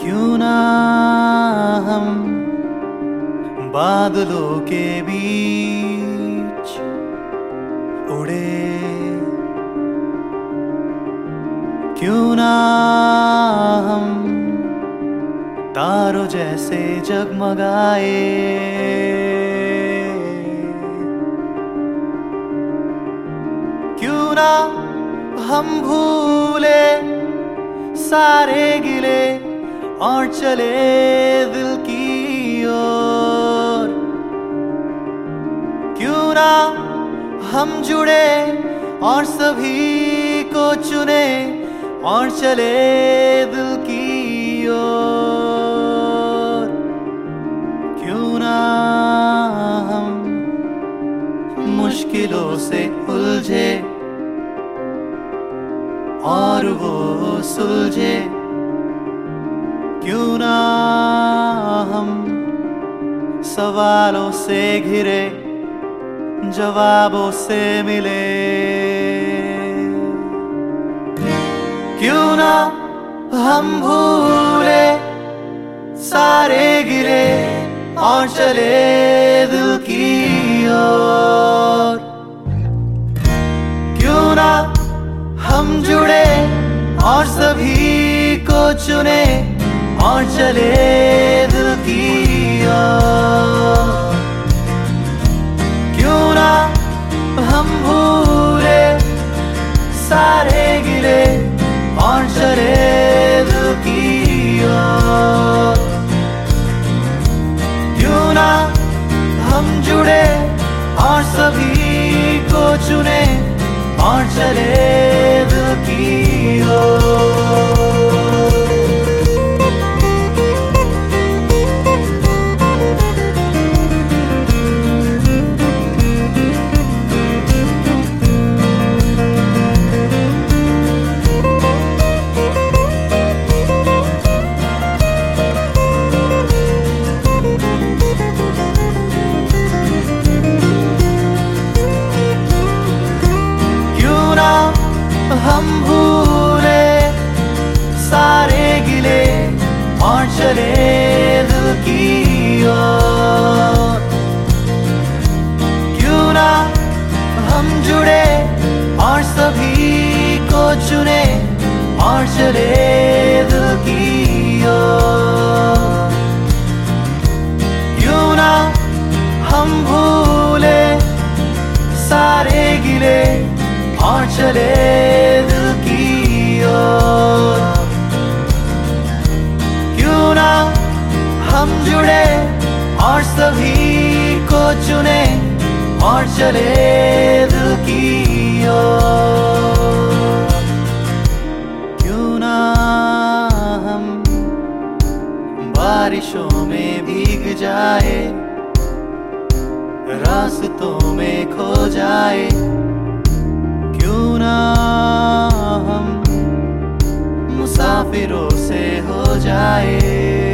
क्यों ना बादलों के बीच उड़े? क्यों ना जैसे जगमगाए? ना हम भूले, सारे गिले और चले दिल की ओर। क्यों ना हम जुड़े और सभी को चुने और चले दिल की ओर। क्यों ना हम मुश्किलों से उलझे और वो सुलझे। क्यों ना हम सवालों से घिरे, जवाबों से मिले। क्यों ना हम भूले, सारे गिरे और चले दिल की ओर। हम जुड़े और सभी को चुने और चले दिल की क्यों ना हम भूले, सारे गिले और चले दिल की क्यों ना हम जुड़े और सभी को चुने और चले चले दिल की ओर। क्यों ना हम जुड़े और सभी को चुने और चले दिल की ओर। क्यों ना हम भूले सारे गिले और चले दिल की ओर। हम जुड़े और सभी को चुने और चले दिल की ओर। क्यों ना हम बारिशों में भीग जाए, रास्तों में खो जाए? क्यों ना हम मुसाफिरों से हो जाए?